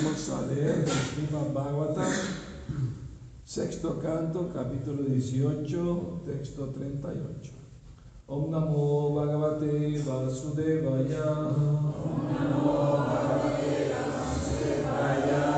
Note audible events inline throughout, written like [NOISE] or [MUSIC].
Vamos a leer el Srimad Bhagavatam, sexto canto, capítulo 18, texto 38. Om Namo Bhagavate Vasudevaya. Om Namo Bhagavate Vasudevaya.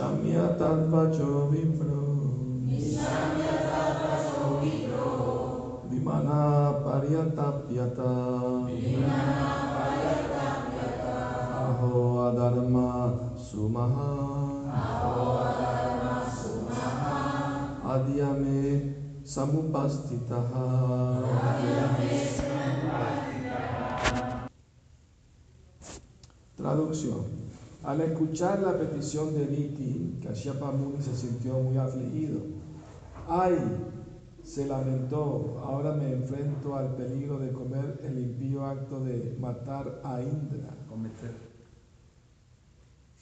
Nishtamya tadvacho vibro. Nishtamya tadvacho vibro. Vimana paryatapyata. Vimana paryatapyata. Aho adharma sumaha. Aho adharma sumaha. Adhyame samupastitaha. Adhyame samupastitaha. Traducción. Al escuchar la petición de Niti, Kashyapa Muni se sintió muy afligido. ¡Ay! se lamentó, ahora me enfrento al peligro de comer el impío acto de matar a Indra, Cometer.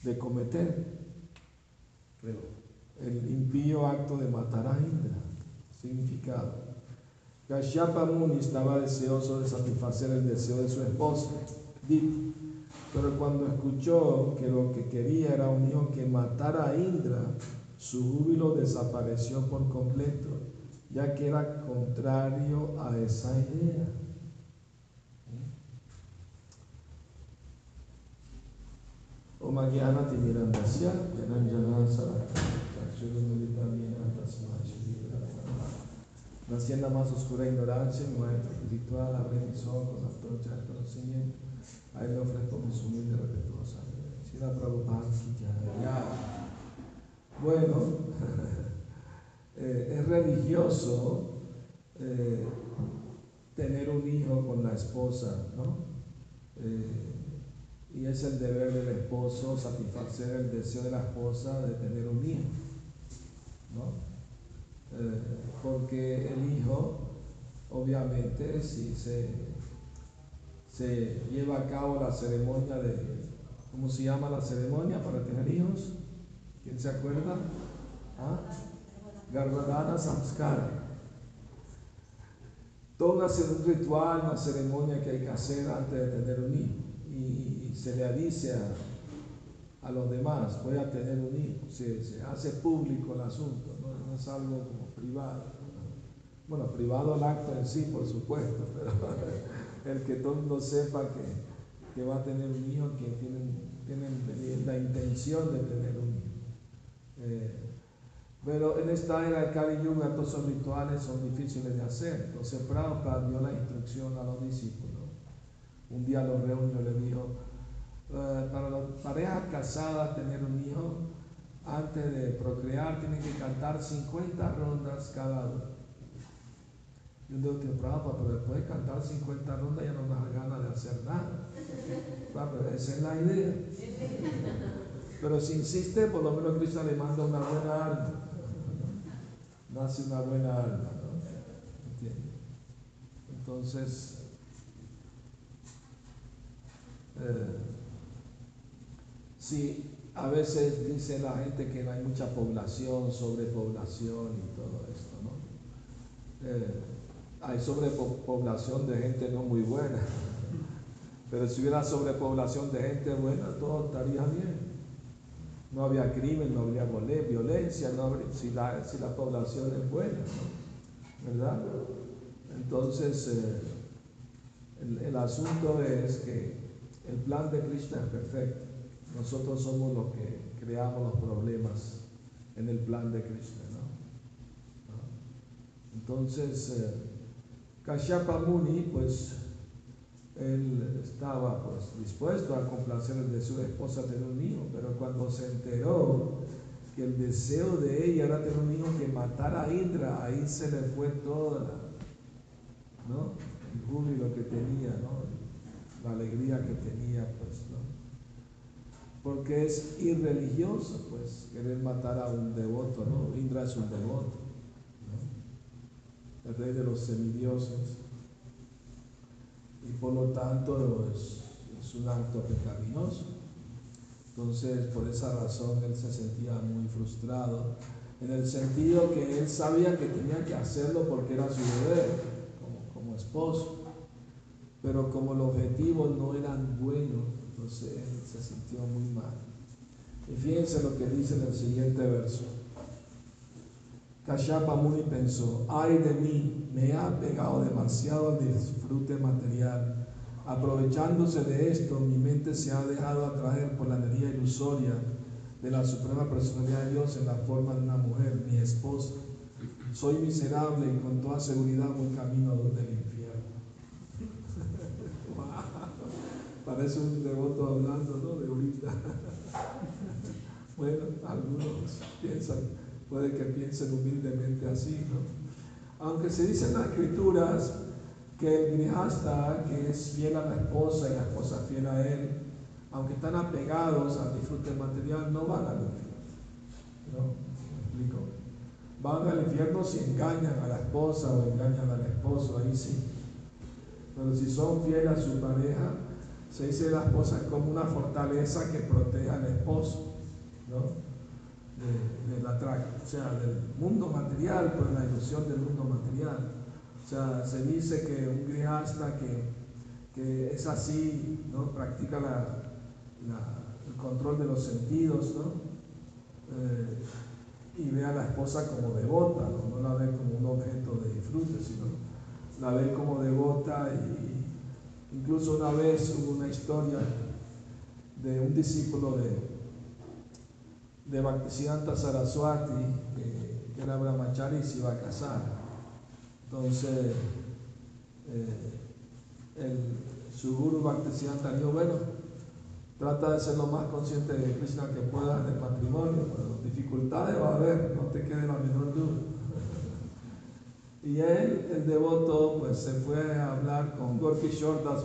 de cometer Creo. el impío acto de matar a Indra. Significado. Kashyapa Muni estaba deseoso de satisfacer el deseo de su esposa, Diti, pero cuando escuchó que lo que quería era un hijo que matara a Indra, su júbilo desapareció por completo, ya que era contrario a esa idea. Om Jnana Timirandasya, Jananjana Sarata, Chakshurumilita Mena Tasma Shri Naciendo más oscura ignorancia, mi maestro espiritual, abre mis ojos, antorcha del conocimiento. A él le ofrezco mi humilde respetuosa. Sila Prabhupada ki jai. Bueno, [LAUGHS] eh, es religioso eh, tener un hijo con la esposa, ¿no? Eh, y es el deber del esposo satisfacer el deseo de la esposa de tener un hijo, ¿no? Porque el hijo, obviamente, si se, se lleva a cabo la ceremonia de, ¿cómo se llama la ceremonia para tener hijos? ¿Quién se acuerda? ¿Ah? Garbhadana Samskara. Todo un ritual, una ceremonia que hay que hacer antes de tener un hijo. Y, se le dice a, a, los demás, voy a tener un hijo. Se, se hace público el asunto, ¿no? es algo como privado. ¿no? Bueno, privado el acto en sí, por supuesto, pero [LAUGHS] el que todo el mundo sepa que, que, va a tener un hijo, que tienen, tienen la intención de tener un hijo. Eh, pero en esta era de Kali Yuga todos esos rituales son difíciles de hacer. Entonces Prabhupada dio la instrucción a los discípulos. Un día los reunió y le dijo, eh, para las parejas casadas tener un hijo, antes de procrear tienen que cantar 50 rondas cada uno. Yo digo que Prabhupada, pero después de cantar 50 rondas ya no nos da ganas de hacer nada. Claro, esa es la idea. Pero si insiste, por lo menos Cristo le manda una buena alma. Nace una buena alma, ¿no? Entonces, eh, sí, a veces dice la gente que no hay mucha población, sobrepoblación y todo esto, ¿no? Eh, hay sobrepoblación de gente no muy buena. [LAUGHS] Pero si hubiera sobrepoblación de gente buena, todo estaría bien no había crimen, no habría violencia, no habría, si, la, si, la, población es buena. ¿verdad? Entonces, eh, el, el, asunto es que el plan de Krishna es perfecto. Nosotros somos los que creamos los problemas en el plan de Krishna, ¿no? ¿No? Entonces, eh, Kashyapa Muni, pues, él estaba pues dispuesto a complacer de esposa tener un hijo, pero cuando se enteró que el deseo de ella era tener un hijo que matara a Indra, ahí se le fue toda la, ¿no? el júbilo que tenía, ¿no? la alegría que tenía, pues, ¿no? porque es irreligioso, pues, querer matar a un devoto, ¿no? Indra es un devoto. El rey de los semidioses y por lo tanto es, un acto pecaminoso. Entonces, por esa razón, él se sentía muy frustrado, en el sentido que él sabía que tenía que hacerlo porque era su deber, como, esposo, pero como los objetivos no eran buenos, entonces él se sintió muy mal. Y fíjense lo que dice en el siguiente verso. Kashyapa Muni pensó, ay de mí, me ha pegado demasiado al disfrute material. Aprovechándose de esto, mi mente se ha dejado atraer por la energía ilusoria de la Suprema Personalidad de Dios en la forma de una mujer, mi esposa. Soy miserable y con toda seguridad voy camino del infierno. [LAUGHS] Parece un devoto hablando, ¿no? De ahorita. [LAUGHS] bueno, algunos piensan puede que piensen humildemente así, ¿no? Aunque se dice en las escrituras que el grihasta, que es fiel a la esposa y la esposa fiel a él, aunque están apegados al disfrute material, no van al infierno. ¿No? ¿Me explico? Van al infierno si engañan a la esposa o engañan al esposo, ahí sí. Pero si son fieles a su pareja, se dice la esposa como una fortaleza que protege al esposo. ¿no? De, la o sea, del mundo material, pues la ilusión del mundo material. O sea, se dice que un grihasta que, que es así, ¿no? practica la, el control de los sentidos, ¿no? Eh, y ve a la esposa como devota, ¿no? no la ve como un objeto de disfrute, sino la ve como devota y incluso una vez hubo una historia de un discípulo de, de Bhaktisiddhanta Saraswati, que, era brahmachari y se iba a casar. Entonces, eh, el, su guru Bhaktisiddhanta dijo, bueno, trata de ser lo más consciente de Krishna que pueda en el matrimonio, dificultades va a haber, no te quede la menor duda. Y él, el devoto, pues se fue a hablar con Gorky Shordas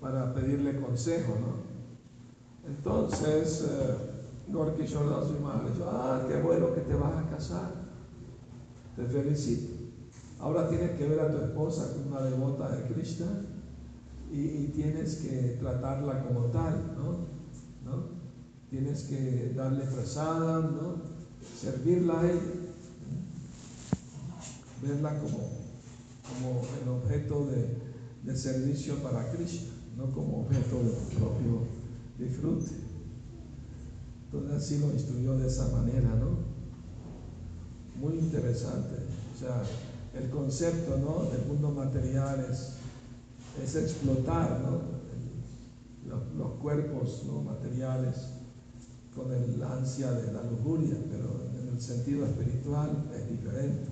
para pedirle consejo, ¿no? Entonces, eh, Gorky lloró a su madre. Dijo, ah, qué bueno que te vas a casar. Te felicito. Ahora tienes que ver a tu esposa como una devota de Krishna y, tienes que tratarla como tal, ¿no? ¿no? Tienes que darle fresada, ¿no? Servirla a ella. Verla como, como el objeto de, de servicio para Krishna, no como objeto de tu propio disfrute. Así lo instruyó de esa manera, ¿no? Muy interesante. O sea, el concepto ¿no? del mundo material es, explotar los, cuerpos ¿no? materiales con el ansia de la lujuria, pero en el sentido espiritual es diferente.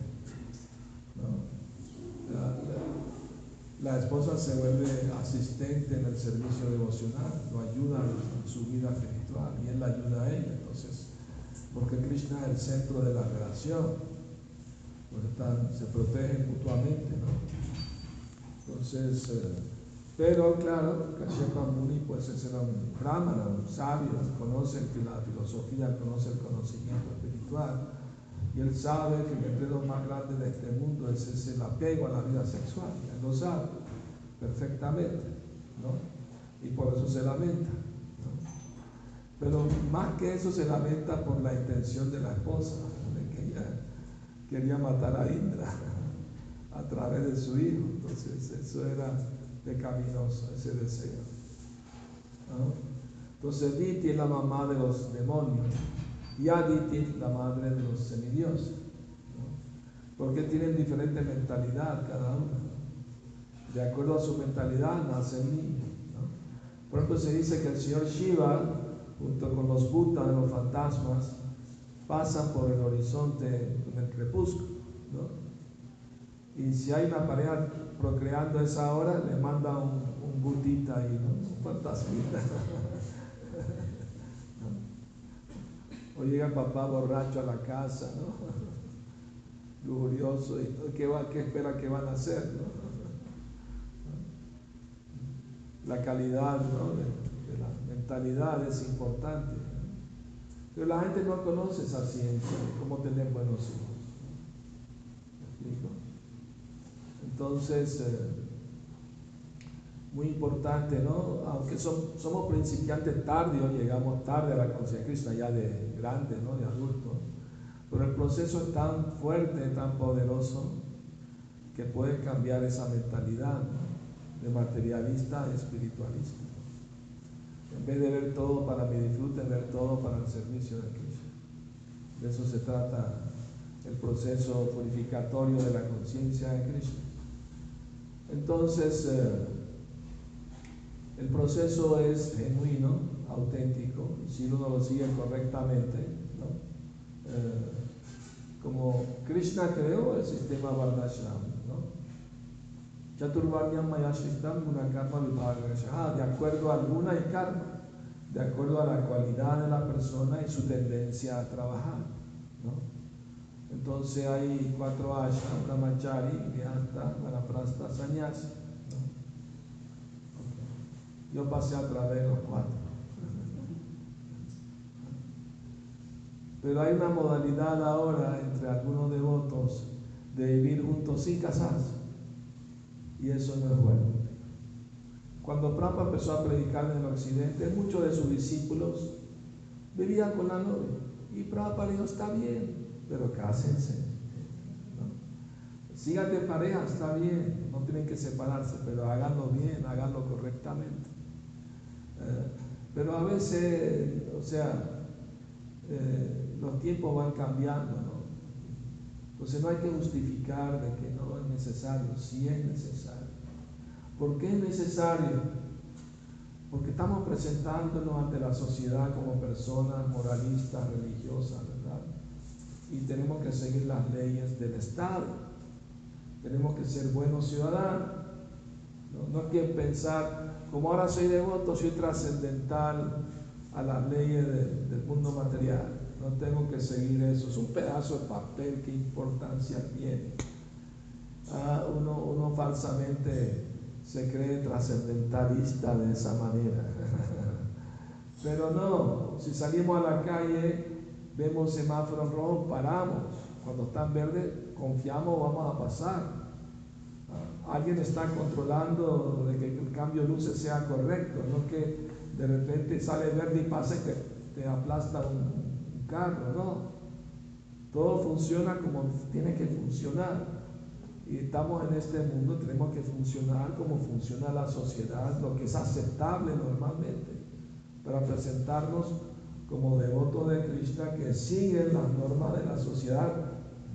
La, esposa se vuelve asistente en el servicio devocional, lo ayuda en su vida espiritual y él la ayuda a ella. Entonces, porque Krishna es el centro de la relación, pues se protegen mutuamente, ¿no? Entonces, eh, pero claro, Kashyapa Muni pues era un brahmana, un sabio, conoce la filosofía, conoce el conocimiento espiritual y él sabe que el enredo más grande de este mundo es, ese el apego a la vida sexual, él lo sabe perfectamente, ¿no? Y por eso se lamenta. Pero más que eso se lamenta por la intención de la esposa, de que ella quería matar a Indra [LAUGHS] a través de su hijo. Entonces eso era pecaminoso, ese deseo. Entonces Diti es la mamá de los demonios y la madre de los semidioses. Porque tienen diferente mentalidad cada uno. De acuerdo a su mentalidad nace el niño. Por ejemplo, se dice que el señor Shiva junto con los butas los fantasmas, pasan por el horizonte en el crepúsculo. ¿no? Y si hay una pareja procreando esa hora, le manda un, un butita ahí, ¿no? Un fantasmita. [LAUGHS] O llega papá borracho a la casa, ¿no? [LAUGHS] Lujurioso, y ¿qué, va, qué espera que van a hacer, ¿no? [LAUGHS] La calidad ¿no? de, la mentalidad es importante. Pero la gente no conoce esa ciencia cómo tener buenos hijos. ¿Me explico? Entonces, eh, muy importante, ¿no? Aunque somos principiantes tarde o llegamos tarde a la conciencia de ya de grande, ¿no? De adultos. Pero el proceso es tan fuerte, tan poderoso, que puede cambiar esa mentalidad de materialista a espiritualista. En vez de ver todo para mi disfrute, ver todo para el servicio de Cristo. De eso se trata el proceso purificatorio de la conciencia de Cristo. Entonces, eh, el proceso es genuino, auténtico, si uno lo sigue correctamente. ¿no? Eh, como Krishna creó el sistema Varnashram, ¿no? Chaturvarnyam Vibhagasha, de acuerdo a luna y karma, de acuerdo a la cualidad de la persona y su tendencia a trabajar. ¿no? Entonces hay cuatro ashram, brahmachari, Vyasta, Vanaprastha, Sannyasi. Yo pasé a través de los cuatro. Pero hay una modalidad ahora entre algunos devotos de vivir juntos sin casarse. Y eso no es bueno. Cuando Prabhupada empezó a predicar en el occidente, muchos de sus discípulos vivían con la novia. Y Prabhupada dijo, está bien, pero cásense. ¿no? Sigan de pareja, está bien, no tienen que separarse, pero háganlo bien, háganlo correctamente. Eh, pero a veces, o sea, eh, los tiempos van cambiando, ¿no? Entonces no hay que justificar de que no es necesario, si es necesario. ¿Por qué es necesario? Porque estamos presentándonos ante la sociedad como personas moralistas, religiosas, ¿verdad? Y tenemos que seguir las leyes del Estado. Tenemos que ser buenos ciudadanos. No, hay que pensar, como ahora soy devoto, soy trascendental a las leyes de, del mundo material. No tengo que seguir eso. Es un pedazo de papel, qué importancia tiene. Ah, uno, uno falsamente se cree trascendentalista de esa manera. [LAUGHS] Pero no, si salimos a la calle, vemos semáforos rojos, paramos. Cuando están verdes, confiamos, vamos a pasar. Ah, alguien está controlando de que el cambio de luces sea correcto, no que de repente sale verde y pasa y te, te aplasta un, un carro, no. Todo funciona como tiene que funcionar y estamos en este mundo, tenemos que funcionar como funciona la sociedad, lo que es aceptable normalmente, para presentarnos como devotos de Cristo que siguen las normas de la sociedad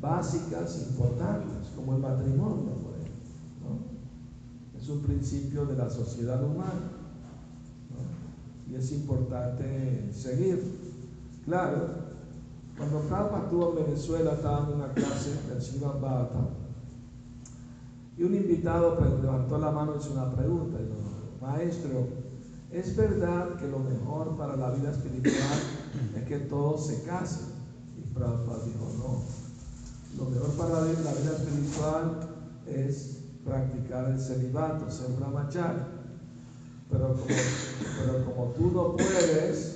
básicas, importantes, como el matrimonio, por ejemplo. ¿no? Es un principio de la sociedad humana y es importante seguir. Claro, cuando Prabhupada estuvo en Venezuela, estaba en una clase del Bhagavatam, y un invitado levantó la mano y hizo una pregunta. Dijo, Maestro, ¿es verdad que lo mejor para la vida espiritual es que todos se casen? Y Prabhupada dijo, no. Lo mejor para la vida espiritual es practicar el celibato, ser brahmachari. Pero pero como tú no puedes,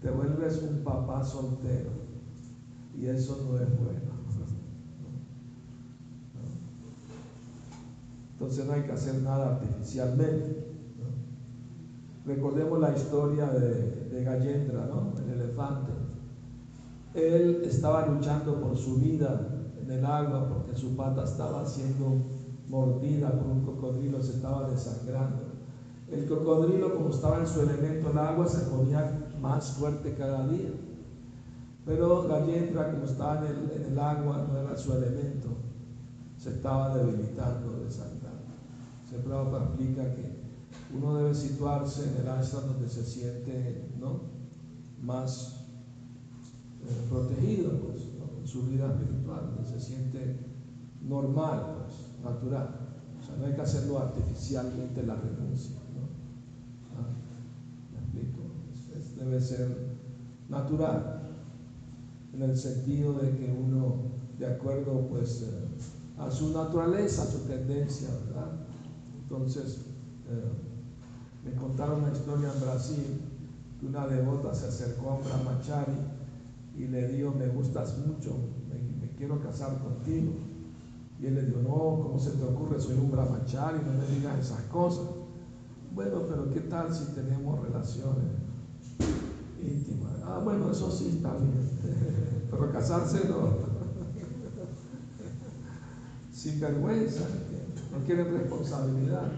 te vuelves un papá soltero. Y eso no es bueno. Entonces no hay que hacer nada artificialmente. Recordemos la historia de, de Gallendra, ¿no? el elefante. Él estaba luchando por su vida en el agua porque su pata estaba siendo mordida por un cocodrilo, se estaba desangrando. El cocodrilo, como estaba en su elemento el agua, se ponía más fuerte cada día. Pero Gallendra, como estaba en el, agua, no era su elemento, se estaba debilitando, desangrando. Se Prabhupada explica que uno debe situarse en el ashram donde se siente ¿no? más eh, protegido pues, en su vida espiritual, donde se siente normal, pues, natural. O sea, no hay que hacerlo artificialmente la renuncia. Ah, ¿Me explico? debe ser natural, en el sentido de que uno, de acuerdo pues, eh, a su naturaleza, a su tendencia, ¿verdad? Entonces, eh, me contaron una historia en Brasil que una devota se acercó a Brahmachari y le dijo, me gustas mucho, me, quiero casar contigo. Y él le dijo, no, ¿cómo se te ocurre? Soy un brahmachari, no me digas esas cosas. Bueno, pero ¿qué tal si tenemos relaciones íntimas? Ah, bueno, eso sí está bien. [LAUGHS] pero casarse no. [LAUGHS] Sin vergüenza, no quieren responsabilidad.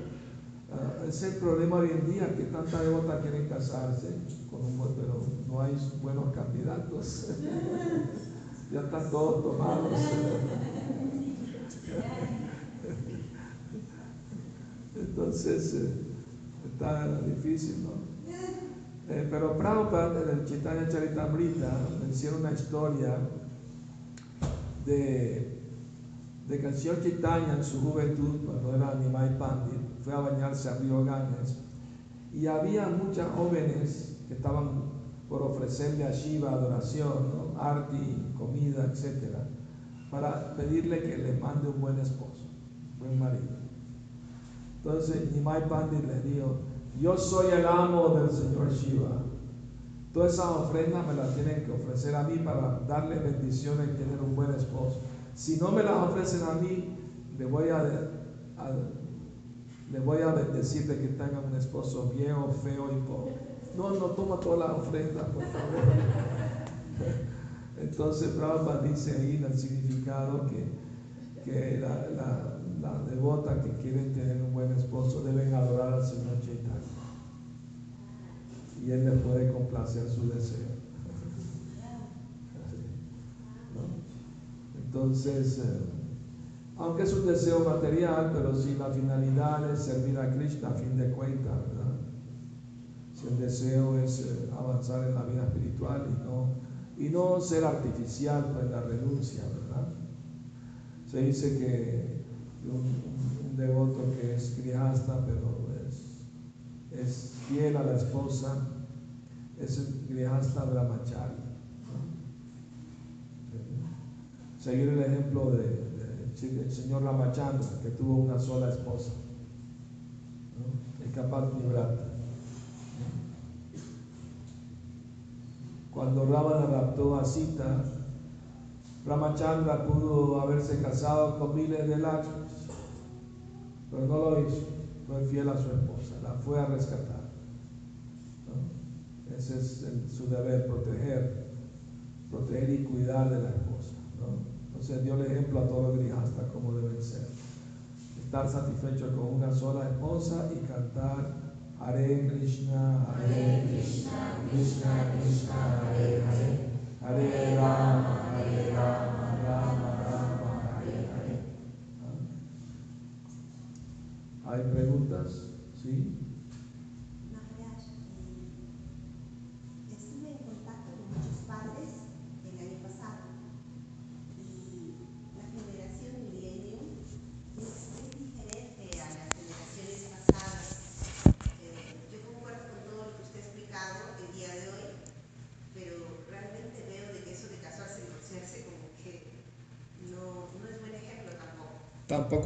Uh, es el problema hoy en día que tanta devota quieren casarse con un pero no hay buenos candidatos. [LAUGHS] ya están todos tomados. Entonces eh, está difícil, ¿no? Eh, pero Prabhupada en el Chaitanya Charitamrita menciona una historia de, de que el señor Chaitanya en su juventud, cuando era Nimai Pandit, fue a bañarse a Río Ganges y había muchas jóvenes que estaban por ofrecerle a Shiva adoración, ¿no? arti, comida, etc., para pedirle que le mande un buen esposo, buen marido. Entonces Nimai Pandit le dijo, yo soy el amo del Señor Shiva. Todas esas ofrendas me las tienen que ofrecer a mí para darle bendiciones y tener un buen esposo. Si no me las ofrecen a mí, le voy a, le voy a bendecir de que tengan un esposo viejo, feo y pobre. No, no toma todas las ofrendas, por favor. [LAUGHS] Entonces Prabhupada dice ahí el significado que, que la, la, la, devota que quieren tener un buen esposo deben adorar al Señor Chaitanya. Y Él les puede complacer su deseo. Entonces, eh, aunque es un deseo material, pero si la finalidad es servir a Krishna a fin de cuentas, ¿verdad? Si el deseo es eh, avanzar en la vida espiritual y no, y no ser artificial pues, la renuncia, ¿verdad? Se dice que un, devoto que es grihasta, pero es, es, fiel a la esposa, es el grihasta brahmachari. Seguir el ejemplo de, el señor Ramachandra, que tuvo una sola esposa, el Kapat Nibrata. Cuando Ravana raptó a Sita, Ramachandra pudo haberse casado con miles de lágrimas, pero no lo hizo, fue fiel a su esposa, la fue a rescatar. Ese es su deber, proteger, proteger y cuidar de la esposa. Entonces dio el ejemplo a todos los hasta cómo deben ser. Estar satisfecho con una sola esposa y cantar Hare Krishna, Hare Krishna, Krishna Krishna, Hare Hare, Hare Rama, Hare Rama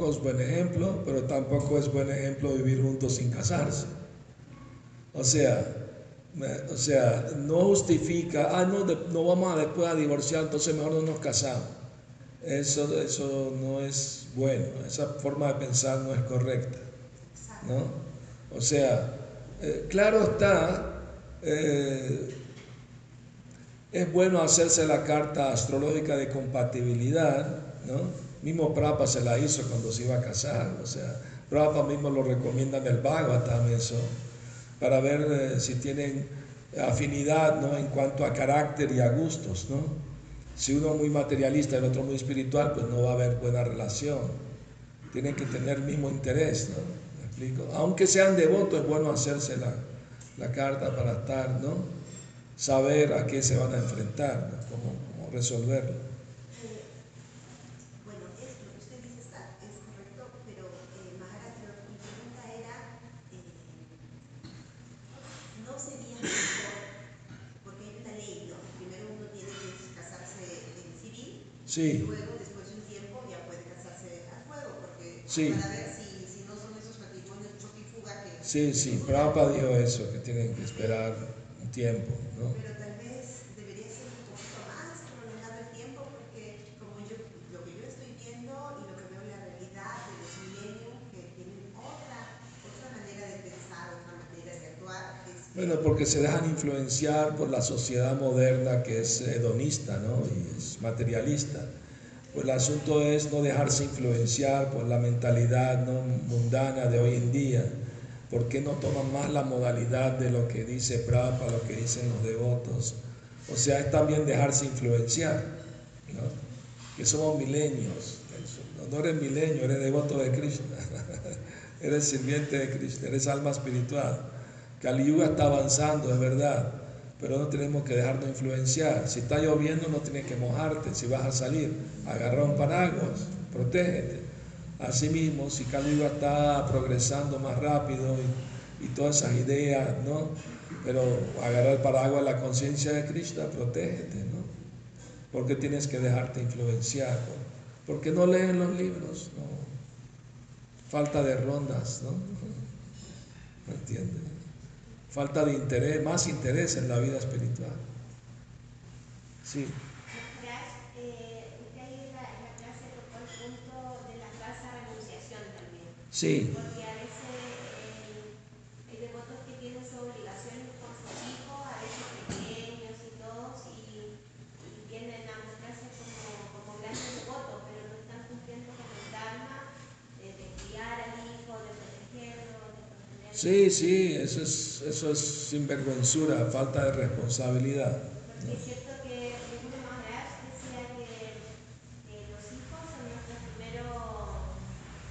Es buen ejemplo, pero tampoco es buen ejemplo vivir juntos sin casarse. O sea, o sea, no justifica, ah, no, no vamos a después a divorciar, entonces mejor no nos casamos. Eso, eso no es bueno, esa forma de pensar no es correcta. ¿no? O sea, eh, claro está, eh, es bueno hacerse la carta astrológica de compatibilidad, ¿no? Mismo Prabhupada se la hizo cuando se iba a casar, o sea, Prabhupada mismo lo recomienda en el Bhagavatam eso, para ver eh, si tienen afinidad ¿no? en cuanto a carácter y a gustos, ¿no? Si uno es muy materialista y el otro muy espiritual, pues no va a haber buena relación. Tienen que tener el mismo interés, ¿no? ¿Me explico? Aunque sean devotos, es bueno hacerse la, la carta para estar, ¿no? Saber a qué se van a enfrentar, ¿no? cómo resolverlo. Sí. Luego, después de un tiempo, ya puede casarse a fuego, porque Sí. para ver si, si no son esos matrimonios choque y fuga que... Sí, sí, Prabhupada dijo eso, que tienen que esperar un tiempo, ¿no? Pero Bueno, porque se dejan influenciar por la sociedad moderna que es hedonista, ¿no? Y es materialista. Pues el asunto es no dejarse influenciar por la mentalidad mundana de hoy en día. ¿Por qué no toman más la modalidad de lo que dice Prabhupada, lo que dicen los devotos? O sea, es también dejarse influenciar. Que somos milenios. No eres milenio, eres devoto de Krishna. [LAUGHS] eres sirviente de Krishna, eres alma espiritual. Kali Yuga está avanzando, es verdad, pero no tenemos que dejarnos influenciar. Si está lloviendo, no tienes que mojarte. Si vas a salir, agarra un paraguas, protégete. Asimismo, si Kali Yuga está progresando más rápido y, todas esas ideas, ¿no? Pero agarrar el paraguas, la conciencia de Krishna, protégete, ¿no? Porque tienes que dejarte influenciar. ¿Por qué no leen los libros? No. Falta de rondas, ¿no? ¿Me entiendes? Falta de interés, más interés en la vida espiritual. Sí, Raj, eh, usted ahí en la, en la clase tocó el punto de la falsa renunciación también. sí, Porque a veces eh, hay devotos que tienen su obligación con sus hijos, a veces pequeños y todos, y, y vienen a mostrarse como, como grandes devotos, pero no están cumpliendo con el Dharma de, de criar al hijo, de protegerlo, de protegerlo. Sí, sí, eso es, eso es sinvergüenzura, falta de responsabilidad. Porque es cierto que decía que, que los hijos son nuestros primeros,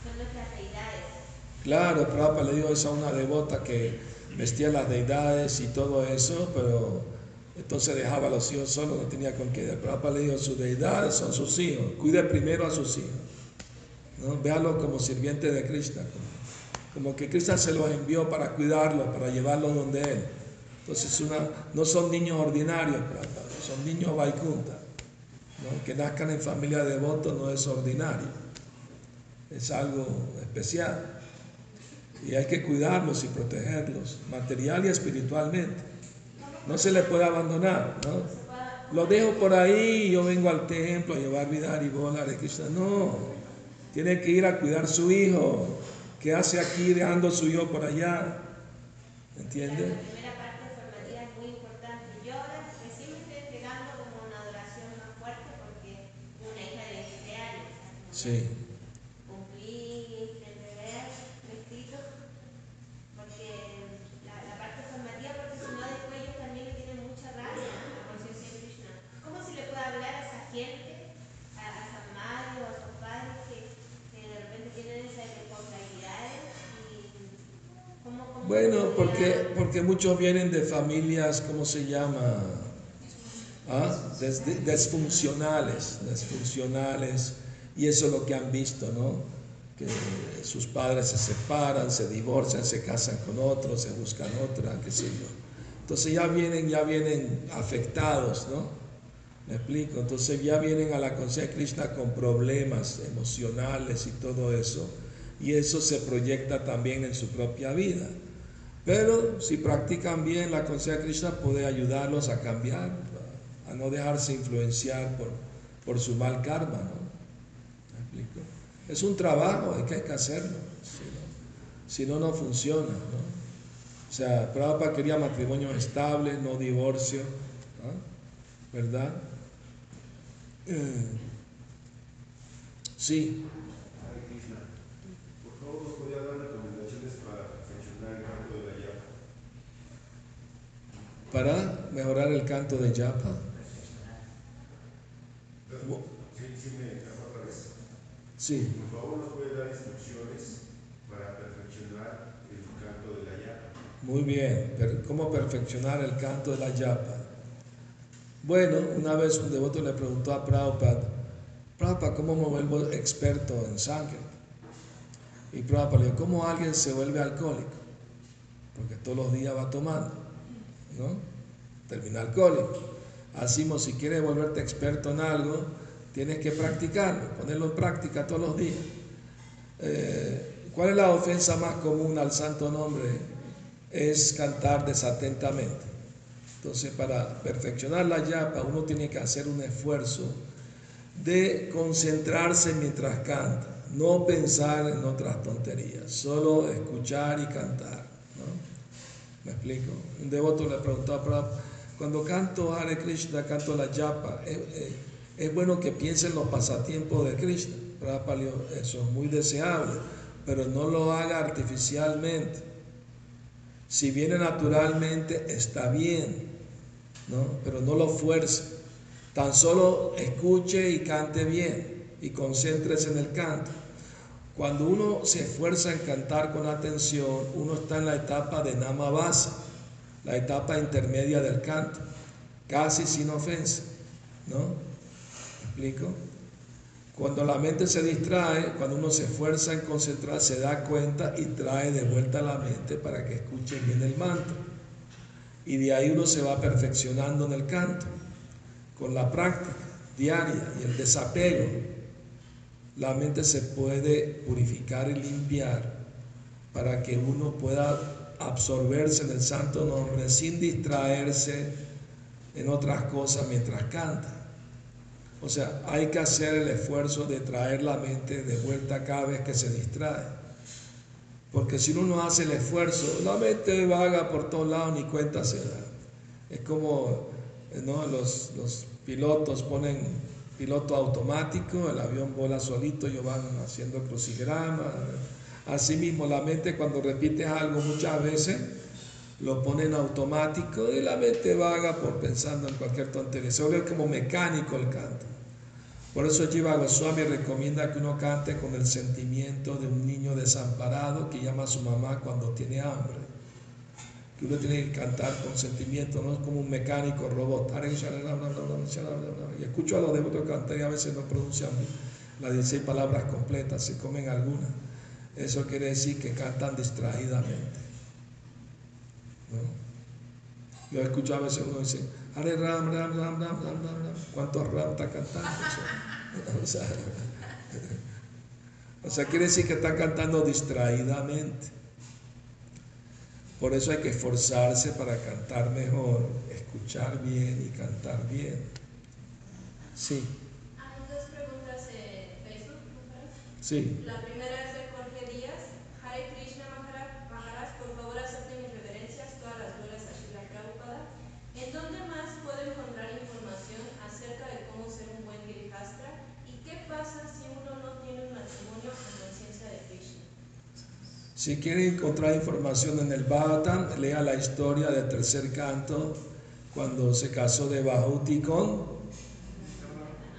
son nuestras deidades. Claro, Prabhupada le dijo eso a una devota que vestía las deidades y todo eso, pero entonces dejaba a los hijos solos, no tenía con qué. Prabhupada le dijo, sus deidades son sus hijos, cuide primero a sus hijos. ¿no? Véalo como sirviente de Krishna, como, como que Krishna se los envió para cuidarlos, para llevarlos donde Él. Entonces una, no son niños ordinarios, son niños Vaikunta. ¿no? Que nazcan en familia de devotos no es ordinario, es algo especial. Y hay que cuidarlos y protegerlos, material y espiritualmente. No se les puede abandonar, ¿no? Lo dejo por ahí y yo vengo al templo a llevar vida y bola de Krishna. No, tiene que ir a cuidar su hijo. ¿Qué hace aquí dejando su hijo por allá? ¿Entiende? La primera parte formativa es muy importante. Yo ahora recién me estoy entregando como una adoración más fuerte porque una hija de 23 años. o sea, Sí. Cumplí el deber prescrito porque la, la parte formativa, porque si no después ellos también le tienen mucha rabia a la conciencia de Krishna. ¿Cómo se le puede hablar a esa gente, a, a San Mario, a sus padres que, que de repente tienen esas responsabilidades? Y, ¿cómo, cómo Bueno, porque, porque muchos vienen de familias, ¿cómo se llama? ¿Ah? Des- de- desfuncionales, desfuncionales, y eso es lo que han visto, ¿no? Que sus padres se separan, se divorcian, se casan con otros, se buscan otra, qué sé yo. Entonces ya vienen, ya vienen afectados, ¿no? ¿Me explico? Entonces ya vienen a la conciencia de Krishna con problemas emocionales y todo eso, y eso se proyecta también en su propia vida. Pero si practican bien la conciencia de Krishna, puede ayudarlos a cambiar, a no dejarse influenciar por, por su mal karma, ¿no? ¿Me explico? Es un trabajo, hay que, hay que hacerlo, si no, no, no funciona. O sea, Prabhupada quería matrimonio estable, no divorcio. ¿verdad? Eh, sí, Hare Krishna. Por favor, ¿nos podría dar recomendaciones para perfeccionar el canto de la llama? Para mejorar el canto de Japa. Sí, Por favor, ¿nos puede dar instrucciones para perfeccionar el canto de la llama? muy bien. ¿Cómo perfeccionar el canto de la Japa? Bueno, una vez un devoto le preguntó a Prabhupada, Prabhupada, ¿cómo me vuelvo experto en sangre? Y Prabhupada le dijo, ¿cómo alguien se vuelve alcohólico? Porque todos los días va tomando, ¿no? Termina alcohólico. Así, si quieres volverte experto en algo, Tienes que practicarlo, ponerlo en práctica todos los días. Eh, ¿Cuál es la ofensa más común al santo nombre? Es cantar desatentamente. Entonces, para perfeccionar la yapa, uno tiene que hacer un esfuerzo de concentrarse mientras canta, no pensar en otras tonterías, solo escuchar y cantar. ¿Me explico? Un devoto le preguntó a cuando canto Hare Krishna, canto la yapa, es, bueno que piensen en los pasatiempos de Krishna. Eso es muy deseable, pero no lo haga artificialmente. Si viene naturalmente, está bien, ¿no? pero no lo fuerce. Tan solo escuche y cante bien y concéntrese en el canto. Cuando uno se esfuerza en cantar con atención, uno está en la etapa de Nama Basa, la etapa intermedia del canto, casi sin ofensa, ¿no? ¿Me explico? Cuando la mente se distrae, cuando uno se esfuerza en concentrar, se da cuenta y trae de vuelta la mente para que escuche bien el manto. Y de ahí uno se va perfeccionando en el canto, con la práctica diaria y el desapego la mente se puede purificar y limpiar para que uno pueda absorberse en el santo nombre sin distraerse en otras cosas mientras canta. O sea, hay que hacer el esfuerzo de traer la mente de vuelta cada vez que se distrae. Porque si uno no hace el esfuerzo, la mente vaga por todos lados ni cuenta se da. Es como ¿no? los, los pilotos ponen piloto automático, el avión vuela solito, ellos van haciendo crucigrama. Asimismo, la mente cuando repites algo muchas veces lo pone en automático y la mente vaga por pensando en cualquier tontería. Se vuelve como mecánico el canto. Por eso Jiva Goswami recomienda que uno cante con el sentimiento de un niño desamparado que llama a su mamá cuando tiene hambre uno tiene que cantar con sentimiento, no es como un mecánico robot. Y escucho a los devotos cantar y a veces no pronuncian las 16 palabras completas, se comen algunas. Eso quiere decir que cantan distraídamente. ¿no? Yo escucho a veces uno dice, Hare Ram, Ram, Ram, Ram, Ram, Ram, Ram. ¿Cuántos Ram está cantando? [LAUGHS] o, sea, [LAUGHS] o sea, quiere decir que está cantando distraídamente. Por eso hay que esforzarse para cantar mejor, escuchar bien y cantar bien. Sí. Hay dos preguntas en Facebook. Sí. La primera es de Jorge Díaz. Hare Krishna Maharaj, por favor acepte mis reverencias, todas las glorias a Shila Prabhupada. ¿En dónde más puedo encontrar información acerca de cómo ser un buen Girihastra? ¿Y qué pasa si uno no tiene un matrimonio con conciencia de Krishna? Si quiere encontrar información en el Bhagavatam, lea la historia del tercer canto cuando se casó de Bahuti con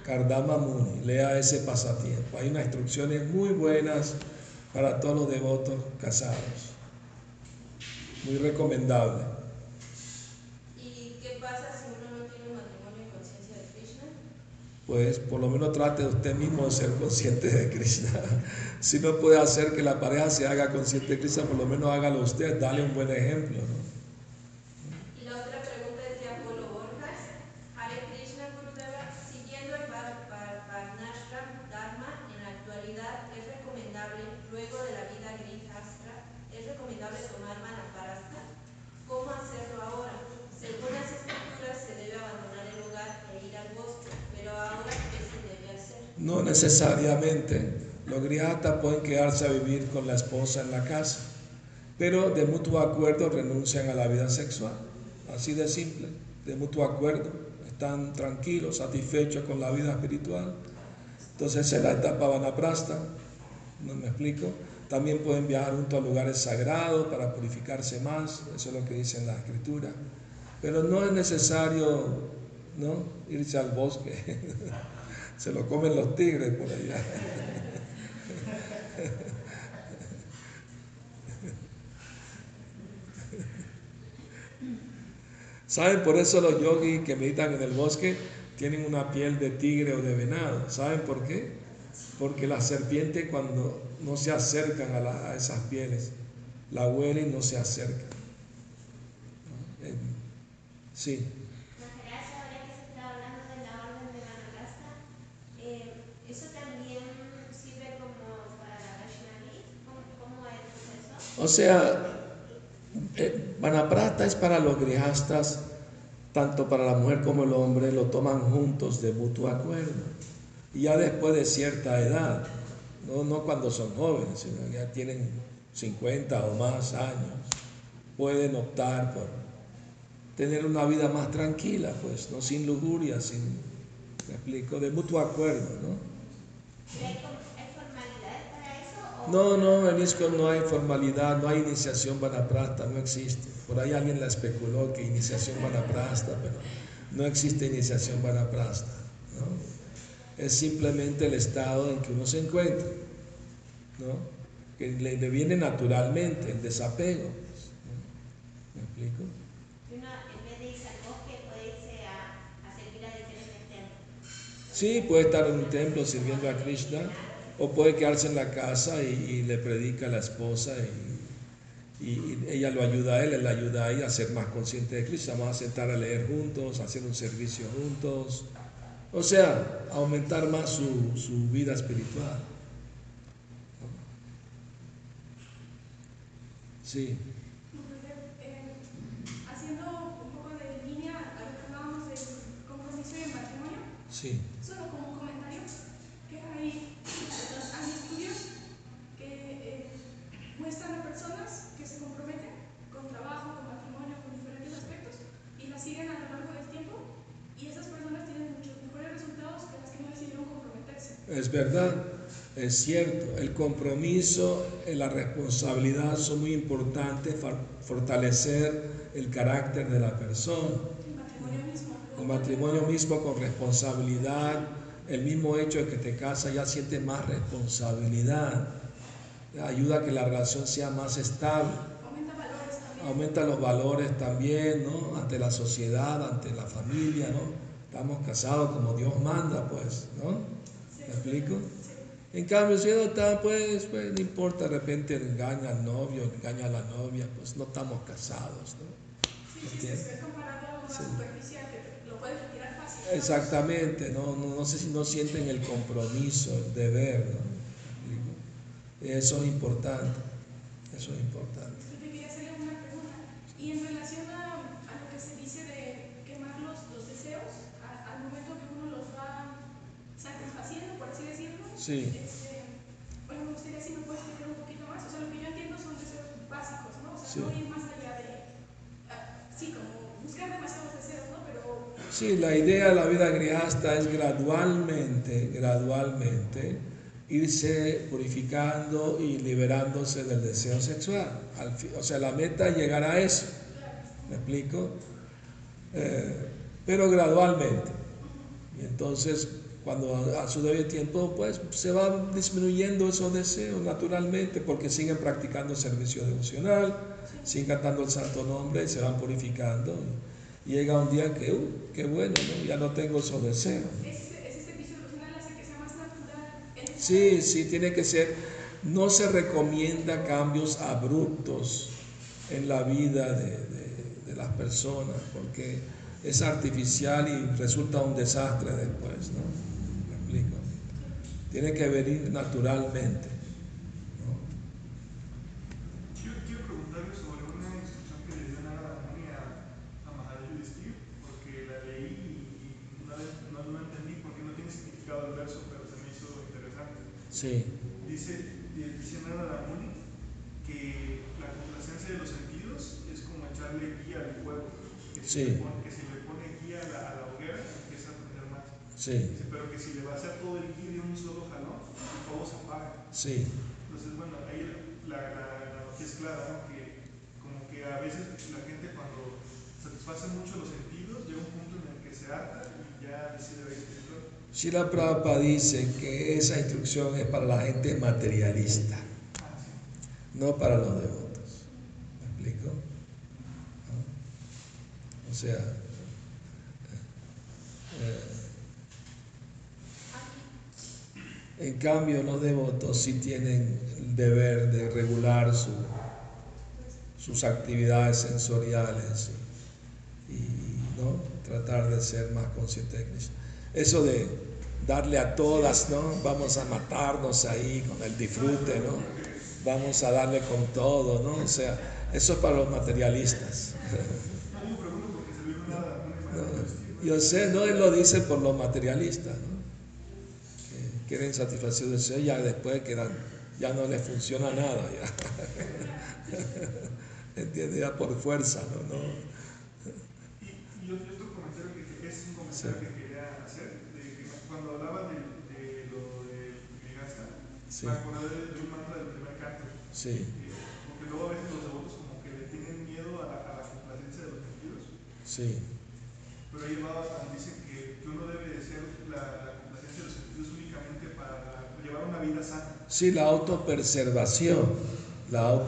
Kardama Muni. Lea ese pasatiempo. Hay unas instrucciones muy buenas para todos los devotos casados. Muy recomendable. ¿Y qué pasa si uno no tiene un matrimonio en conciencia de Krishna? Pues por lo menos trate usted mismo de ser consciente de Krishna. [LAUGHS] si no puede hacer que la pareja se haga consciente de Krishna, por lo menos hágalo usted, dale un buen ejemplo. ¿no? Y la otra pregunta es de Apolo Borjas. Hare Krishna Gurudeva, siguiendo el Varnashram Dharma, en la actualidad es recomendable, luego de la vida Grihastra, es recomendable tomar manaparasta. ¿Cómo hacerlo ahora? Según las escrituras se debe abandonar el hogar e ir al bosque, pero ahora ¿qué se debe hacer? No necesariamente. Los griatas pueden quedarse a vivir con la esposa en la casa, pero de mutuo acuerdo renuncian a la vida sexual. Así de simple, de mutuo acuerdo. Están tranquilos, satisfechos con la vida espiritual. Entonces es la etapa vanaprasta. ¿No me explico? También pueden viajar junto a lugares sagrados para purificarse más. Eso es lo que dice en la escritura. Pero no es necesario ¿no? irse al bosque. [LAUGHS] Se lo comen los tigres por allá. ¿Saben? Por eso los yogis que meditan en el bosque tienen una piel de tigre o de venado. ¿Saben por qué? Porque las serpientes cuando no se acercan a, a esas pieles, la huelen y no se acercan. Sí. Maharaj, ahora que se está hablando de la orden de Vanaprastha, eh, ¿Eso también sirve como para Vaishnavi? ¿Cómo, cómo es eso? O sea, eh, Vanaprasta es para los grihastas, tanto para la mujer como el hombre, lo toman juntos de mutuo acuerdo. Y ya después de cierta edad, no, no cuando son jóvenes, sino ya tienen 50 o más años, pueden optar por tener una vida más tranquila, pues, no sin lujuria, sin, me explico, de mutuo acuerdo, ¿no? ¿Pero hay, com- hay formalidades para eso? O No, no, en ISKCON no hay formalidad, no hay iniciación vanaprasta, no existe. Por ahí alguien la especuló que iniciación vanaprasta, pero no existe iniciación vanaprasta. ¿no? Es simplemente el estado en que uno se encuentra, ¿no? que le, le viene naturalmente el desapego. pues, ¿no? ¿Me explico? Y uno, en vez de irse al bosque, puede irse a, a servir a diferentes templos. Sí, puede estar en un templo sirviendo a Krishna o puede quedarse en la casa y, y le predica a la esposa y, ella lo ayuda a él, él la ayuda a ella a ser más consciente de Krishna, vamos a sentar a leer juntos, a hacer un servicio juntos, o sea, aumentar más su, su vida espiritual. Sí, haciendo un poco de línea a lo que hablábamos del compromiso y el matrimonio, sí, solo como un comentario, que hay, hay estudios que eh, muestran a personas que se comprometen con trabajo, con matrimonio, con diferentes aspectos, y las siguen a lo largo del tiempo, y esas personas tienen muchos mejores resultados que las que no decidieron comprometerse. Es verdad, es cierto. El compromiso, eh, la responsabilidad son muy importantes para fortalecer el carácter de la persona. El matrimonio mismo. Con responsabilidad, el mismo hecho de que te casas ya sientes más responsabilidad. Ayuda a que la relación sea más estable. Aumenta los valores también, ¿no? Ante la sociedad, ante la familia, ¿no? Estamos casados como Dios manda, pues, ¿no? ¿Me explico? En cambio, si no está, pues, pues, no importa, de repente engaña al novio, engaña a la novia, pues no estamos casados, ¿no? Sí, sí, sí, Entiendo. es comparado a una Sí. superficial que lo puedes retirar fácil. Exactamente, no, no, no sé si no sienten el compromiso, el deber, ¿no? Eso es importante, eso es importante. Yo te quería hacerle una pregunta. Y en relación a, a lo que se dice de quemar los, los deseos, a- al momento que uno los va satisfaciendo, por así decirlo, Sí. este, bueno, me gustaría si me puedes explicar un poquito más. O sea, lo que yo entiendo son deseos básicos, ¿no? O sea, Sí. no ir más allá de, ah, sí, como buscar demasiados deseos, ¿no? Pero Sí, la idea de la vida grihasta es gradualmente, gradualmente irse purificando y liberándose del deseo sexual. O sea, la meta es llegar a eso. ¿Me explico? Eh, pero gradualmente. Y entonces, cuando a, su debido tiempo, pues se van disminuyendo esos deseos naturalmente, porque siguen practicando servicio devocional, siguen cantando el santo nombre y se van purificando. Y llega un día que, uh, qué bueno, ¿no? ya no tengo esos deseos. es, es este vicio emocional hace que sea más natural. el- Sí, sí, tiene que ser. No se recomienda cambios abruptos en la vida de, de- de las personas, porque es artificial y resulta un desastre después, ¿no? Le dio Nara Muni a, a Maharaj Yudhishthir, porque la leí y, y una vez no, no entendí porque no tiene significado el verso, pero se me hizo interesante. Sí, Dice, dice Nara Muni que la complacencia de los sentidos es como echarle guía al fuego, que Sí. le, pone, que si le pone guía a la, a la hoguera empieza a prender más. Sí, pero que si le va a hacer todo el guía de un solo jalón, el fuego se apaga. sí. Entonces, bueno, ahí la, analogía es clara, ¿no? Que como que a veces la gente cuando satisface mucho los sentidos, llega un punto en el que se harta y ya decide ir espiritual. Shila Prabhupada dice que esa instrucción es para la gente materialista, Ah, no para los devotos. ¿Me explico? ¿No? O sea, eh, en cambio los devotos sí tienen el deber de regular su- sus actividades sensoriales y, ¿no? tratar de ser más conscientes. Eso de darle a todas, ¿no? Vamos a matarnos ahí con el disfrute, ¿no? Vamos a darle con todo, ¿no? O sea, eso es para los materialistas. [LAUGHS] yo sé, no, él lo dice por los materialistas, ¿no? Quieren satisfacer de ser, ya después quedan, ya no les funciona nada, ya. [LAUGHS] ¿Entiendes? Ya por fuerza, ¿no? no. Y, y otro comentario que, es un comentario que quería hacer, de que cuando hablaba de, de lo del Vigasta, Sí. me acordé de, de un mantra del primer canto. Sí, Eh, Porque luego a veces los devotos como que le tienen miedo a la, a la complacencia de los sentidos. sí, Pero ahí Baba dice que, que uno debe de ser la, la complacencia de los sentidos únicamente para llevar una vida sana. sí, la autopreservación, la al ¿Ah?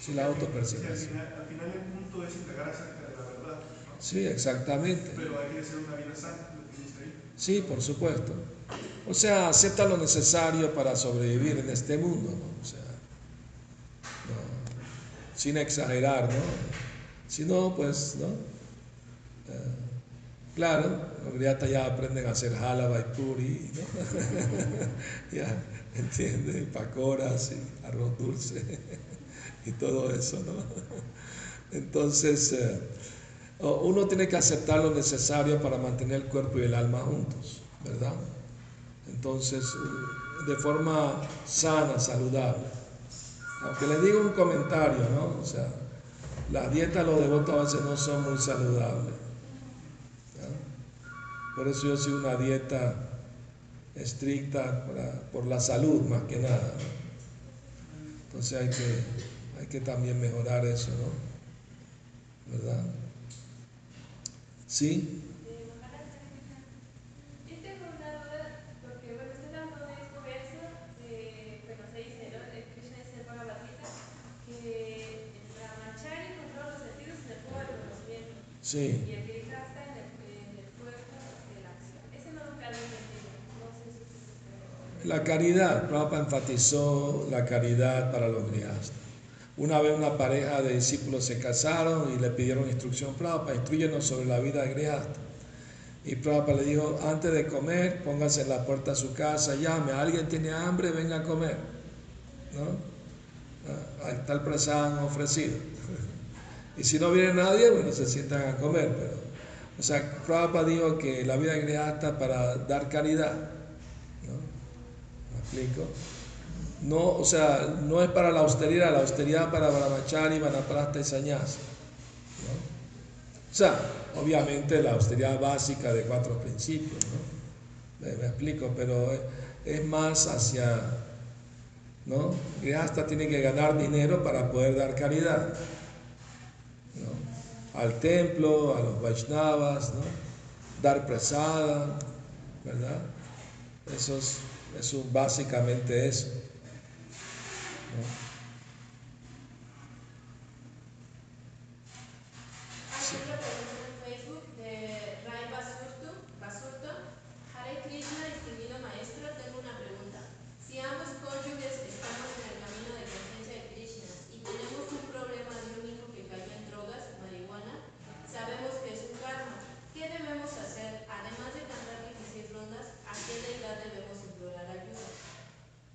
sí, la Sí, al, autopreservación. final, al final el punto es indagar acerca de la verdad, ¿no? Sí, exactamente. Pero hay que hacer una vida sana, lo que dice ahí. Sí, por supuesto. O sea, acepta lo necesario para sobrevivir en este mundo, ¿no? O sea, no, sin exagerar, ¿no? Si no, pues, ¿no? Eh, claro, los griatas ya aprenden a hacer jalaba y puri, ¿no? [LAUGHS] ya, ¿entiendes? Pacoras y arroz dulce [LAUGHS] y todo eso, ¿no? Entonces, eh, uno tiene que aceptar lo necesario para mantener el cuerpo y el alma juntos, ¿verdad? Entonces, eh, de forma sana, saludable. Aunque le digo un comentario, ¿no? O sea, las dietas de los devotos a veces no son muy saludables. Por eso yo sigo una dieta estricta para- por la salud más que nada. ¿no? Entonces hay que, hay que también mejorar eso, ¿no? ¿Verdad? ¿Sí? Eh, La caridad, Prabhupada enfatizó la caridad para los grihastas. Una vez una pareja de discípulos se casaron y le pidieron instrucción, Prabhupada, instruyenos sobre la vida de. Y Prabhupada le dijo, antes de comer, póngase en la puerta de su casa, llame, alguien tiene hambre, venga a comer. ¿No? Ah, Ahí está el prasad ofrecido. [LAUGHS] Y si no viene nadie, bueno, se sientan a comer. Pero, o sea, Prabhupada dijo que la vida de grihasta para dar caridad. ¿No? ¿Me explico? No, o sea, no es para la austeridad, la austeridad para Brahmachari, Vanaprastha y Sannyasa. ¿no? O sea, obviamente la austeridad básica de cuatro principios, ¿no? Me, explico, pero es, más hacia, ¿no? Grihasta tiene que ganar dinero para poder dar caridad, ¿no? Al templo, a los Vaishnavas, ¿no? Dar presada, ¿verdad? Eso es, eso es básicamente. ¿no?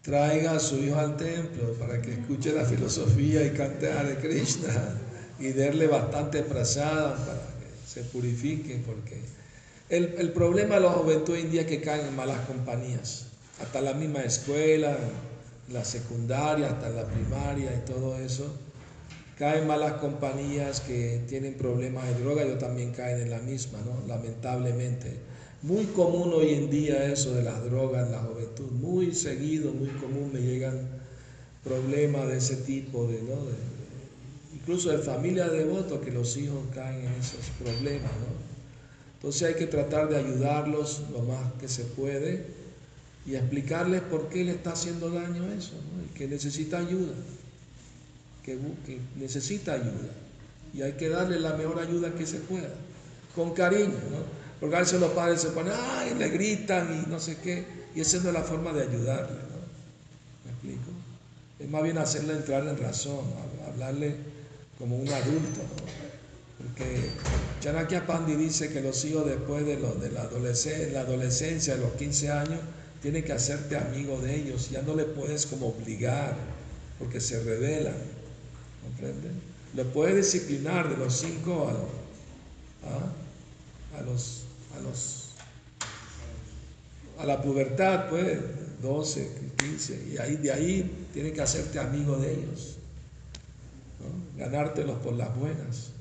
Traiga a su hijo al templo para que escuche la filosofía y cante Hare Krishna [LAUGHS] y darle bastante prasada para que se purifique, porque el, el problema de la juventud hoy en día es que caen en malas compañías, hasta la misma escuela, la secundaria, hasta la primaria y todo eso, caen malas compañías que tienen problemas de droga, yo también caen en la misma, ¿no? lamentablemente. Muy común hoy en día eso de las drogas en la juventud, muy seguido, muy común me llegan problemas de ese tipo, de, ¿no? incluso de familia de devotos que los hijos caen en esos problemas. ¿no? Entonces hay que tratar de ayudarlos lo más que se puede y explicarles por qué le está haciendo daño eso, ¿no? y que necesita ayuda, que necesita ayuda y hay que darle la mejor ayuda que se pueda, con cariño, ¿no? Porque a veces los padres se ponen, ay, le gritan y no sé qué, y esa no es la forma de ayudarle, ¿no? ¿Me explico? Es más bien hacerle entrar en razón, hab- hablarle como un adulto, ¿no? Porque Chanakya Pandi dice que los hijos después de, la, adolescencia, de los 15 años, tienen que hacerte amigo de ellos. Ya no le puedes como obligar, porque se rebelan. ¿Comprenden? Lo puedes disciplinar de los 5 a, a, a, los, a los a la pubertad, pues, 12, 15, y ahí de ahí tienen que hacerte amigo de ellos, ganártelos por las buenas.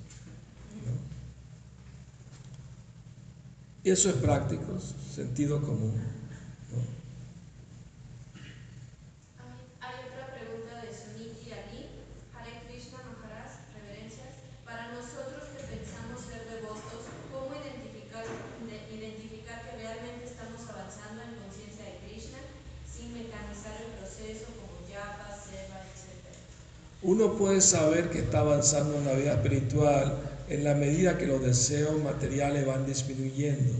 Y eso es práctico, sentido común. Uno puede saber que está avanzando en la vida espiritual en la medida que los deseos materiales van disminuyendo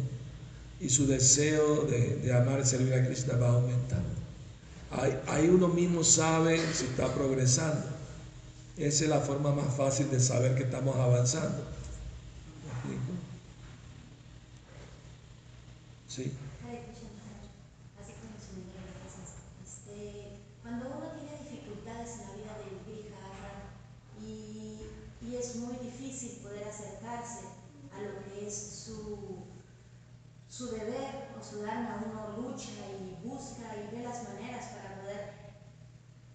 y su deseo de, amar y servir a Krishna va aumentando. Ahí, ahí uno mismo sabe si está progresando. Esa es la forma más fácil de saber que estamos avanzando. ¿Me explico? Sí. Hare Krishna Maharaj, así como su nivel, gracias. Este, cuando uno tiene dificultades en la vida del Grihara es muy difícil poder acercarse a lo que es su, su deber o su dharma, uno lucha y busca y ve las maneras para poder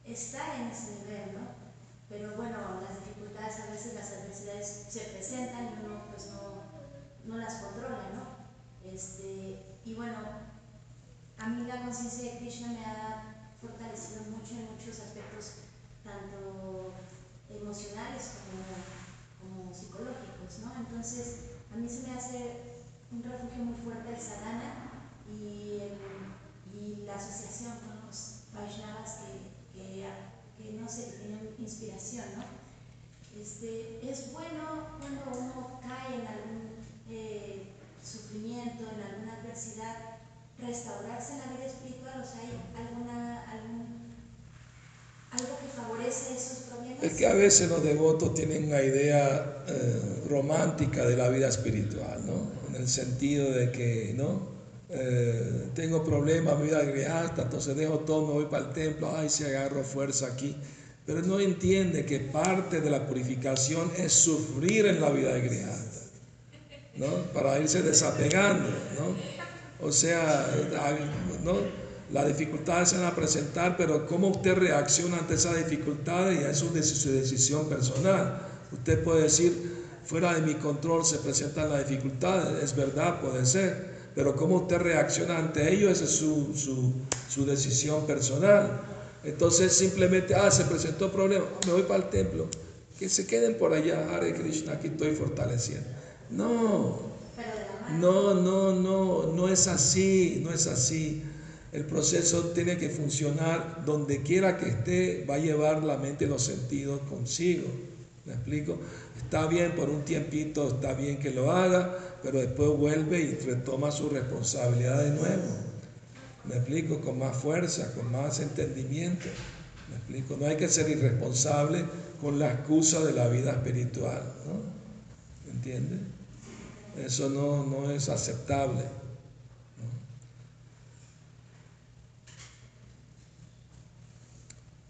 estar en ese nivel, ¿no? Pero bueno, las dificultades a veces, las adversidades se presentan y uno pues no, no las controla, ¿no? Este, y bueno, a mí la conciencia de Krishna me ha fortalecido mucho en muchos aspectos, tanto emocionales como, como psicológicos, ¿no? Entonces, a mí se me hace un refugio muy fuerte el sadhana y, el- y la asociación con los Vaishnavas que, que, que no sé, que tienen inspiración, ¿no? Este, es bueno cuando uno cae en algún eh, sufrimiento, en alguna adversidad, restaurarse en la vida espiritual, o sea, hay alguna, algún, algo que favorece esos problemas. Es que a veces los devotos tienen una idea eh, romántica de la vida espiritual, ¿no? En el sentido de que, ¿no? Eh, tengo problemas, mi vida grihasta, entonces dejo todo, me voy para el templo, ay, si agarro fuerza aquí. Pero no entiende que parte de la purificación es sufrir en la vida grihasta, ¿no? Para irse desapegando, ¿no? O sea, hay- ¿no? Las dificultades se van a presentar, pero cómo usted reacciona ante esas dificultades ya es su decisión personal. Usted puede decir, fuera de mi control se presentan las dificultades, es verdad, puede ser, pero cómo usted reacciona ante ello, esa es su, su, su decisión personal. Entonces simplemente, ah, se presentó problema, me voy para el templo, que se queden por allá, Hare Krishna, aquí estoy fortaleciendo. No, no, no, no, no es así, no es así. El proceso tiene que funcionar donde quiera que esté, va a llevar la mente y los sentidos consigo. ¿Me explico? Está bien por un tiempito, está bien que lo haga, pero después vuelve y retoma su responsabilidad de nuevo. ¿Me explico? Con más fuerza, con más entendimiento. ¿Me explico? No hay que ser irresponsable con la excusa de la vida espiritual, ¿no? ¿Entiendes? Eso no, no es aceptable.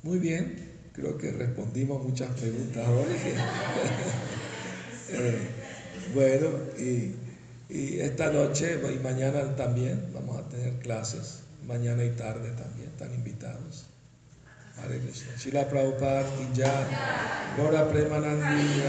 Muy bien, creo que respondimos muchas preguntas hoy. [LAUGHS] Eh, bueno, y, y esta noche y mañana también vamos a tener clases, mañana y tarde también, están invitados. Hare Krishna. Shila Prabhupada, ki jai. Gaura Premanandi,